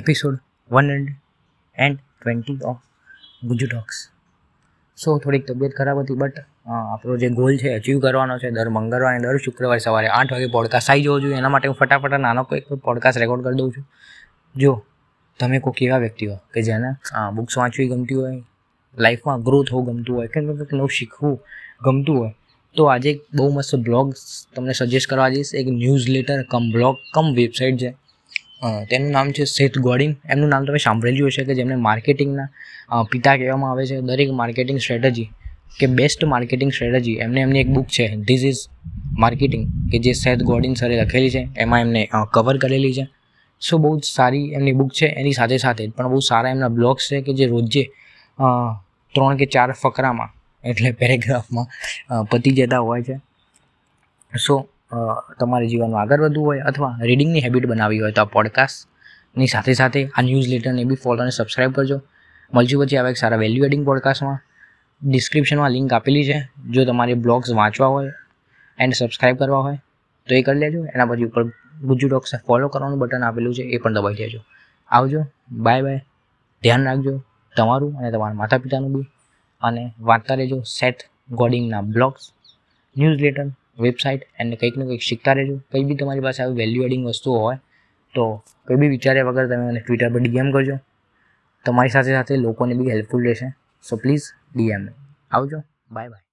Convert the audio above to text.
Episode one hundred and twenty of Guju talks so થોડીક તબિયત ખરાબ હતી બટ આપણો જે ગોલ છે અચીવ કરવાનો છે, દર મંગળવારે દર શુક્રવારે સવારે આઠ વાગે પોડકાસ્ટ આવી જવો જોઈએ. એના માટે હું ફટાફટ નાનો કોઈ પોડકાસ્ટ રેકોર્ડ કરી દઉં છું. જો તમે કોઈક એવા વ્યક્તિ હો કે જેને બુક્સ વાંચવી ગમતી હોય લાઈફમાં ગ્રોથ હોવું ગમતું હોય, કે નવું શીખવું ગમતું હોય, તો આજે એક બહુ મસ્ત બ્લોગ તમને સજેસ્ટ કરવા જઈશ. એક newsletter cum blog cum website છે. તેનું નામ છે સેથ ગોડિન. એમનું નામ તમે સાંભળેલું હશે કે જેમને માર્કેટિંગના પિતા કહેવામાં આવે છે. દરેક માર્કેટિંગ સ્ટ્રેટજી કે બેસ્ટ માર્કેટિંગ સ્ટ્રેટજી, એમને એમની એક બુક છે. ધીસ ઇઝ માર્કેટિંગ કે જે સેથ ગોડિન સરે લખેલી છે. એમાં એમને કવર કરેલી છે. સો બહુ જ સારી એમની બુક છે. એની સાથે સાથે પણ બહુ સારા એમના બ્લોગ્સ છે કે જે રોજે ત્રણ કે ચાર ફકરામાં, એટલે પેરેગ્રાફમાં પતી જતા હોય છે. સો તમારે જીવનમાં આગળ વધવું હોય અથવા રીડિંગની હેબિટ બનાવવી હોય તો આ પોડકાસ્ટની સાથે સાથે આ ન્યૂઝ લેટરને બી ફોલો અને સબસ્ક્રાઈબ કરજો. મળશું પછી આવે એક સારા વેલ્યુ એડિંગ પોડકાસ્ટમાં ડિસ્ક્રિપ્શનમાં લિંક આપેલી છે. જો તમારે બ્લોગ્સ વાંચવા હોય એન્ડ સબસ્ક્રાઈબ કરવા હોય તો એ કરી લેજો. એના પછી ઉપર ગુજુ ડોક્સ ફોલો કરવાનું બટન આપેલું છે એ પણ દબાઈ દેજો. આવજો. બાય બાય ધ્યાન રાખજો તમારું અને તમારા માતા પિતાનું બી. અને વાંચતા રહેજો સેટ ગોડિંગના બ્લોગ્સ ન્યૂઝ લેટર વેબસાઇટ એને કંઈક ને કંઈક શીખતા રહેજો. કંઈ બી તમારી પાસે આવી વેલ્યુ એડિંગ વસ્તુઓ હોય, તો કંઈ બી વિચાર્યા વગર તમે મને ટ્વિટર પર ડીએમ કરજો. તમારી સાથે સાથે લોકોને બી હેલ્પફુલ રહેશે. સો પ્લીઝ ડીએમ આવજો. Bye bye